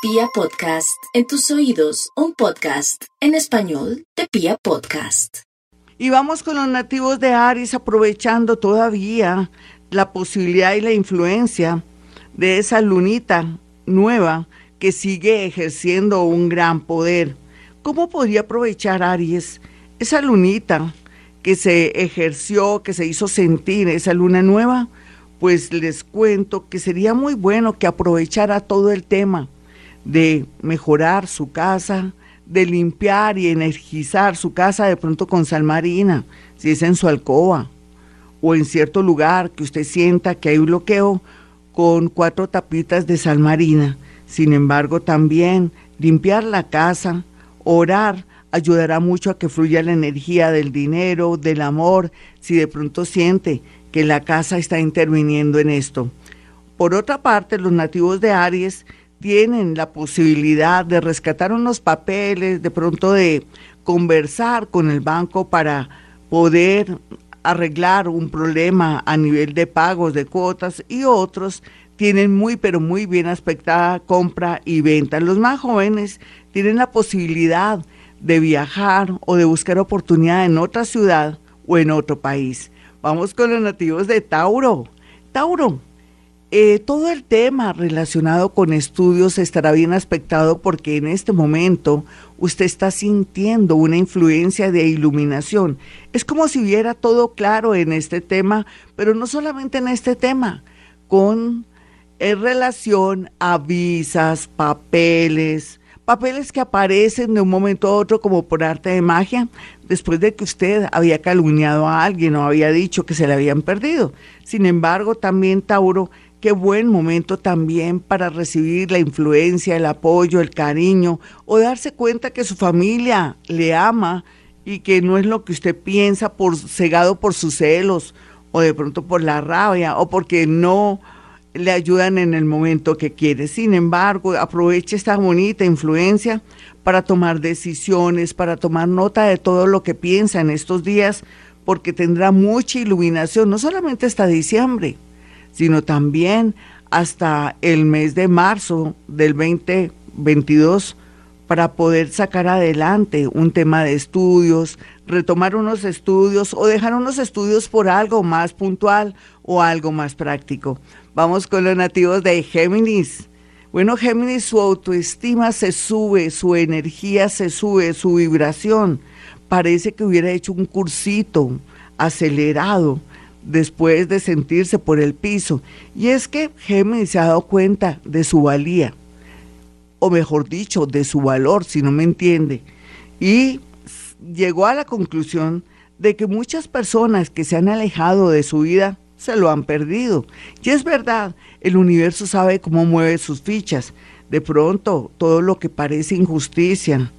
Pia Podcast, en tus oídos, un podcast en español de Pia Podcast. Y vamos con los nativos de Aries aprovechando todavía la posibilidad y la influencia de esa lunita nueva que sigue ejerciendo un gran poder. ¿Cómo podría aprovechar Aries esa lunita que se ejerció, que se hizo sentir, esa luna nueva? Pues les cuento que sería muy bueno que aprovechara todo el tema de mejorar su casa, de limpiar y energizar su casa de pronto con sal marina, si es en su alcoba o en cierto lugar que usted sienta que hay bloqueo, con cuatro tapitas de sal marina. Sin embargo, también limpiar la casa, orar, ayudará mucho a que fluya la energía del dinero, del amor, si de pronto siente que la casa está interviniendo en esto. Por otra parte, los nativos de Aries tienen la posibilidad de rescatar unos papeles, de pronto de conversar con el banco para poder arreglar un problema a nivel de pagos de cuotas y otros tienen muy pero muy bien aspectada compra y venta. Los más jóvenes tienen la posibilidad de viajar o de buscar oportunidad en otra ciudad o en otro país. Vamos con los nativos de Tauro. Tauro, eh, todo el tema relacionado con estudios estará bien aspectado porque en este momento usted está sintiendo una influencia de iluminación. Es como si viera todo claro en este tema, pero no solamente en este tema, con en relación a visas, papeles, papeles que aparecen de un momento a otro como por arte de magia, después de que usted había calumniado a alguien o había dicho que se le habían perdido. Sin embargo, también Tauro Qué buen momento también para recibir la influencia, el apoyo, el cariño o darse cuenta que su familia le ama y que no es lo que usted piensa por cegado por sus celos o de pronto por la rabia o porque no le ayudan en el momento que quiere. Sin embargo, aproveche esta bonita influencia para tomar decisiones, para tomar nota de todo lo que piensa en estos días, porque tendrá mucha iluminación, no solamente hasta diciembre, sino también hasta el mes de marzo del 2022 para poder sacar adelante un tema de estudios, retomar unos estudios o dejar unos estudios por algo más puntual o algo más práctico. Vamos con los nativos de Géminis. Bueno, Géminis, su autoestima se sube, su energía se sube, su vibración. Parece que hubiera hecho un cursito acelerado después de sentirse por el piso. Y es que Géminis se ha dado cuenta de su valía, o mejor dicho, de su valor, si no me entiende. Y llegó a la conclusión de que muchas personas que se han alejado de su vida se lo han perdido. Y es verdad, el universo sabe cómo mueve sus fichas. De pronto, todo lo que parece injusticia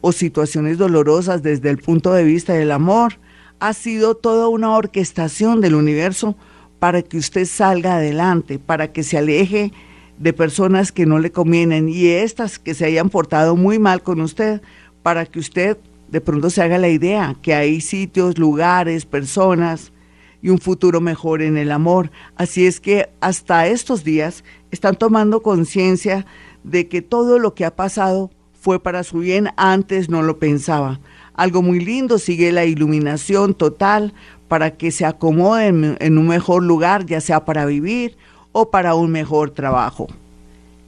o situaciones dolorosas desde el punto de vista del amor, ha sido toda una orquestación del universo para que usted salga adelante, para que se aleje de personas que no le convienen y estas que se hayan portado muy mal con usted, para que usted de pronto se haga la idea que hay sitios, lugares, personas y un futuro mejor en el amor. Así es que hasta estos días están tomando conciencia de que todo lo que ha pasado fue para su bien, antes no lo pensaba algo muy lindo, sigue la iluminación total para que se acomoden en un mejor lugar, ya sea para vivir o para un mejor trabajo.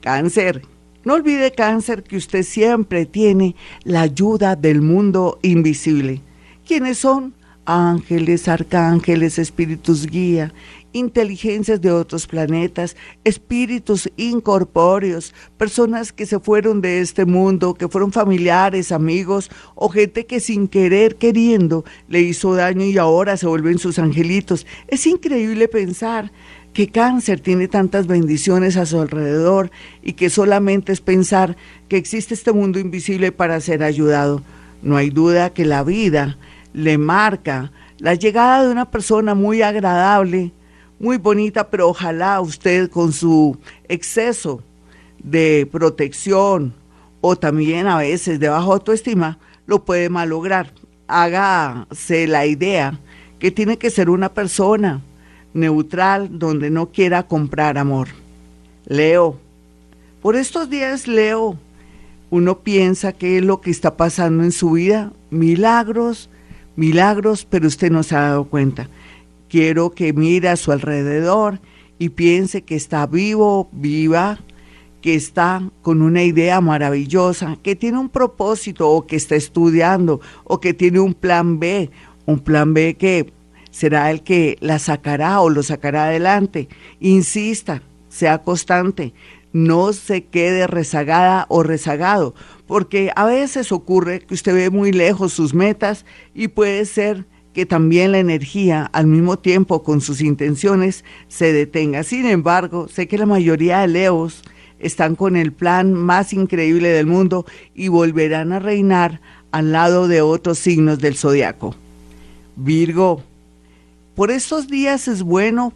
Cáncer. No olvide cáncer que usted siempre tiene la ayuda del mundo invisible. ¿Quiénes son? Ángeles, arcángeles, espíritus guía, inteligencias de otros planetas, espíritus incorpóreos, personas que se fueron de este mundo, que fueron familiares, amigos o gente que sin querer, queriendo, le hizo daño y ahora se vuelven sus angelitos. Es increíble pensar que cáncer tiene tantas bendiciones a su alrededor y que solamente es pensar que existe este mundo invisible para ser ayudado. No hay duda que la vida le marca la llegada de una persona muy agradable, muy bonita, pero ojalá usted con su exceso de protección o también a veces de baja autoestima lo puede malograr. Hágase la idea que tiene que ser una persona neutral donde no quiera comprar amor. Leo, Por estos días, Leo, uno piensa que es lo que está pasando en su vida, milagros, milagros, pero usted no se ha dado cuenta. Quiero que mire a su alrededor y piense que está vivo, viva, que está con una idea maravillosa, que tiene un propósito o que está estudiando o que tiene un plan B, un plan B que será el que la sacará o lo sacará adelante. Insista, sea constante, no se quede rezagada o rezagado, porque a veces ocurre que usted ve muy lejos sus metas y puede ser que también la energía al mismo tiempo con sus intenciones se detenga. Sin embargo, sé que la mayoría de leos están con el plan más increíble del mundo y volverán a reinar al lado de otros signos del zodiaco. Virgo, por estos días es bueno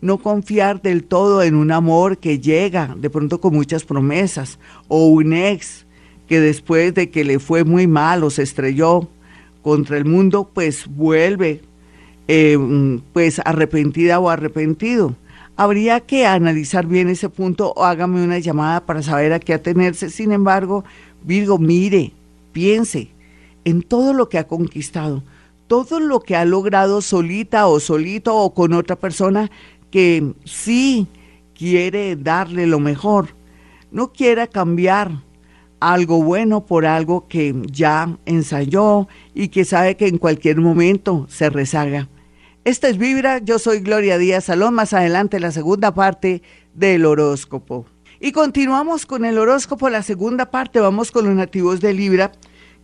no confiar del todo en un amor que llega de pronto con muchas promesas o un ex que después de que le fue muy mal o se estrelló contra el mundo, pues vuelve eh, pues arrepentida o arrepentido. Habría que analizar bien ese punto o hágame una llamada para saber a qué atenerse. Sin embargo, Virgo, mire, piense en todo lo que ha conquistado, todo lo que ha logrado solita o solito o con otra persona que sí quiere darle lo mejor, no quiera cambiar algo bueno por algo que ya ensayó y que sabe que en cualquier momento se rezaga. Esta es Vibra, yo soy Gloria Díaz Salón, más adelante la segunda parte del horóscopo. Y continuamos con el horóscopo, la segunda parte, vamos con los nativos de Libra,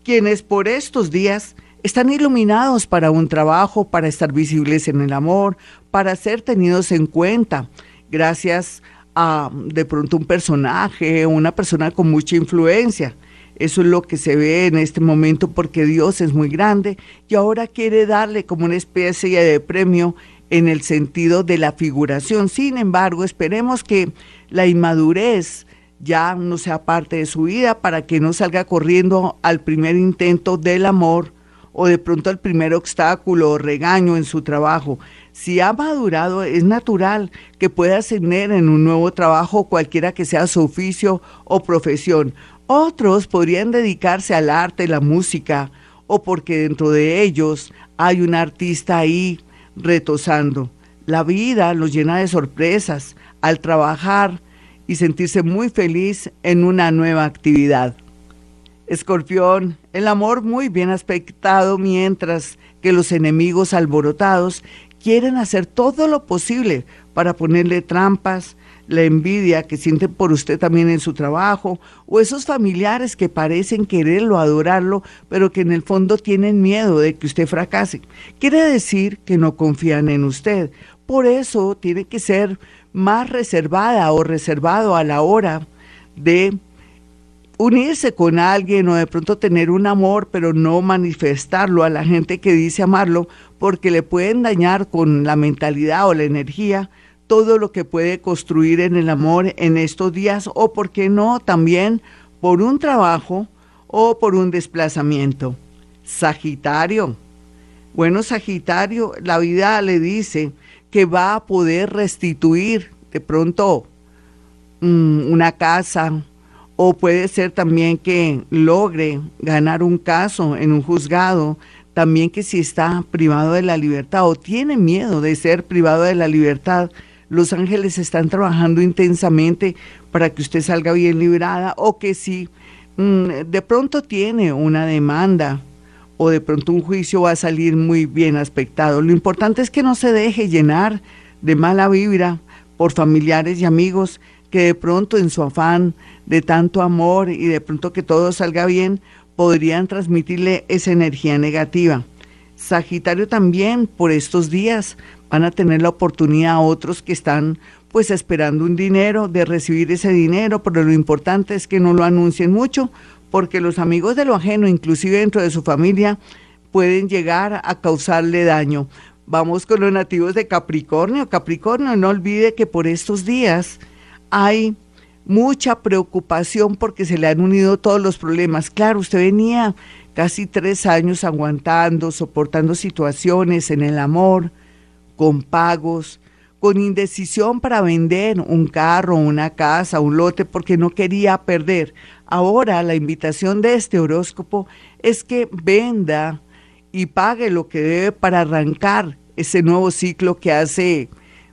quienes por estos días están iluminados para un trabajo, para estar visibles en el amor, para ser tenidos en cuenta, gracias a de pronto un personaje, una persona con mucha influencia. Eso es lo que se ve en este momento porque Dios es muy grande y ahora quiere darle como una especie de premio en el sentido de la figuración. Sin embargo, esperemos que la inmadurez ya no sea parte de su vida para que no salga corriendo al primer intento del amor o de pronto el primer obstáculo o regaño en su trabajo. Si ha madurado, es natural que pueda tener en un nuevo trabajo cualquiera que sea su oficio o profesión. Otros podrían dedicarse al arte, la música, o porque dentro de ellos hay un artista ahí retosando. La vida los llena de sorpresas al trabajar y sentirse muy feliz en una nueva actividad. Escorpión, el amor muy bien aspectado mientras que los enemigos alborotados quieren hacer todo lo posible para ponerle trampas, la envidia que sienten por usted también en su trabajo, o esos familiares que parecen quererlo, adorarlo, pero que en el fondo tienen miedo de que usted fracase. Quiere decir que no confían en usted. Por eso tiene que ser más reservada o reservado a la hora de unirse con alguien o de pronto tener un amor, pero no manifestarlo a la gente que dice amarlo, porque le pueden dañar con la mentalidad o la energía todo lo que puede construir en el amor en estos días o, por qué no, también por un trabajo o por un desplazamiento. Sagitario. Bueno, Sagitario, la vida le dice que va a poder restituir de pronto mm, una casa, o puede ser también que logre ganar un caso en un juzgado, también que si está privado de la libertad o tiene miedo de ser privado de la libertad, los ángeles están trabajando intensamente para que usted salga bien librada o que si mm, de pronto tiene una demanda o de pronto un juicio va a salir muy bien aspectado. Lo importante es que no se deje llenar de mala vibra por familiares y amigos que de pronto en su afán de tanto amor y de pronto que todo salga bien, podrían transmitirle esa energía negativa. Sagitario también por estos días van a tener la oportunidad a otros que están pues esperando un dinero, de recibir ese dinero, pero lo importante es que no lo anuncien mucho, porque los amigos de lo ajeno, inclusive dentro de su familia, pueden llegar a causarle daño. Vamos con los nativos de Capricornio. Capricornio, no olvide que por estos días hay mucha preocupación porque se le han unido todos los problemas. Claro, usted venía casi tres años aguantando, soportando situaciones en el amor, con pagos, con indecisión para vender un carro, una casa, un lote, porque no quería perder. Ahora la invitación de este horóscopo es que venda y pague lo que debe para arrancar ese nuevo ciclo que hace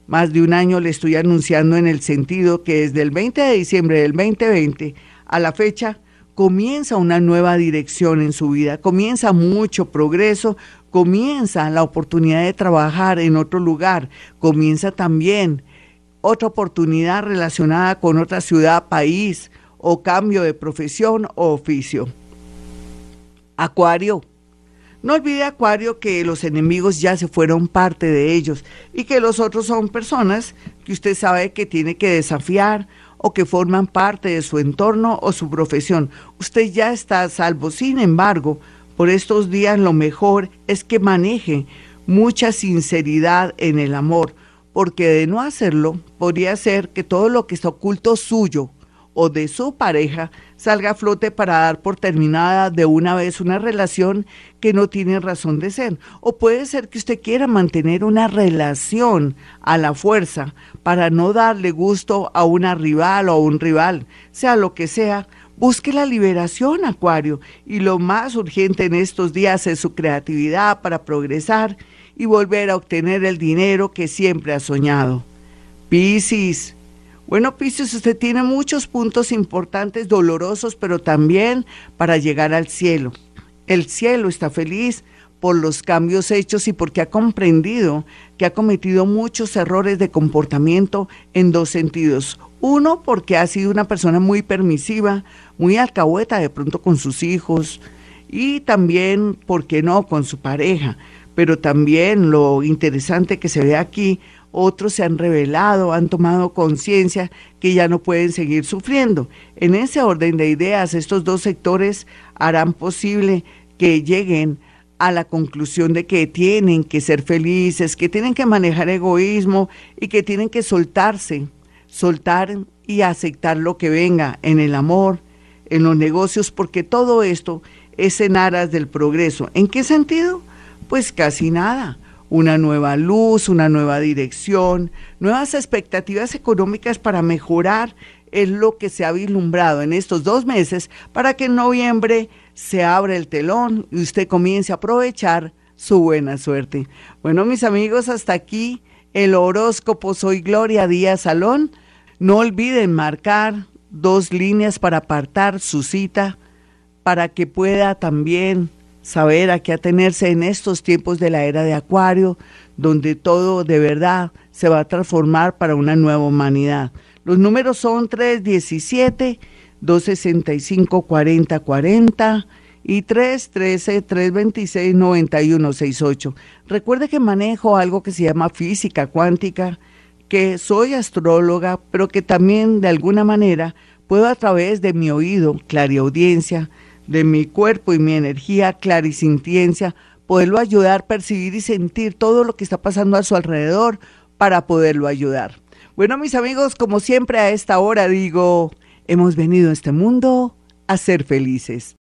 más de un año le estoy anunciando en el sentido que desde el 20 de diciembre del 2020 a la fecha comienza una nueva dirección en su vida, comienza mucho progreso, comienza la oportunidad de trabajar en otro lugar, comienza también otra oportunidad relacionada con otra ciudad, país o cambio de profesión o oficio. Acuario. No olvide, Acuario, que los enemigos ya se fueron parte de ellos y que los otros son personas que usted sabe que tiene que desafiar o que forman parte de su entorno o su profesión. Usted ya está a salvo. Sin embargo, por estos días lo mejor es que maneje mucha sinceridad en el amor, porque de no hacerlo podría ser que todo lo que está oculto suyo o de su pareja salga a flote para dar por terminada de una vez una relación que no tiene razón de ser. O puede ser que usted quiera mantener una relación a la fuerza para no darle gusto a una rival o a un rival, sea lo que sea, Busque la liberación, Acuario, y lo más urgente en estos días es su creatividad para progresar y volver a obtener el dinero que siempre ha soñado. Piscis. Bueno, Piscis, usted tiene muchos puntos importantes, dolorosos, pero también para llegar al cielo. El cielo está feliz por los cambios hechos y porque ha comprendido que ha cometido muchos errores de comportamiento en dos sentidos. Uno, porque ha sido una persona muy permisiva, muy alcahueta de pronto con sus hijos y también, ¿por qué no?, con su pareja. Pero también lo interesante que se ve aquí, otros se han revelado, han tomado conciencia que ya no pueden seguir sufriendo. En ese orden de ideas, estos dos sectores harán posible que lleguen a la conclusión de que tienen que ser felices, que tienen que manejar egoísmo y que tienen que soltarse soltar y aceptar lo que venga en el amor, en los negocios, porque todo esto es en aras del progreso. ¿En qué sentido? Pues casi nada. Una nueva luz, una nueva dirección, nuevas expectativas económicas para mejorar es lo que se ha vislumbrado en estos dos meses para que en noviembre se abra el telón y usted comience a aprovechar su buena suerte. Bueno, mis amigos, hasta aquí el horóscopo. Soy Gloria Díaz Salón. No olviden marcar dos líneas para apartar su cita para que pueda también saber a qué atenerse en estos tiempos de la era de Acuario, donde todo de verdad se va a transformar para una nueva humanidad. Los números son 317 265 4040 y 313-326-9168. Recuerde que manejo algo que se llama física cuántica, que soy astróloga, pero que también de alguna manera puedo a través de mi oído, clariaudiencia, de mi cuerpo y mi energía, clarisintiencia, poderlo ayudar, percibir y sentir todo lo que está pasando a su alrededor para poderlo ayudar. Bueno, mis amigos, como siempre a esta hora digo, hemos venido a este mundo a ser felices.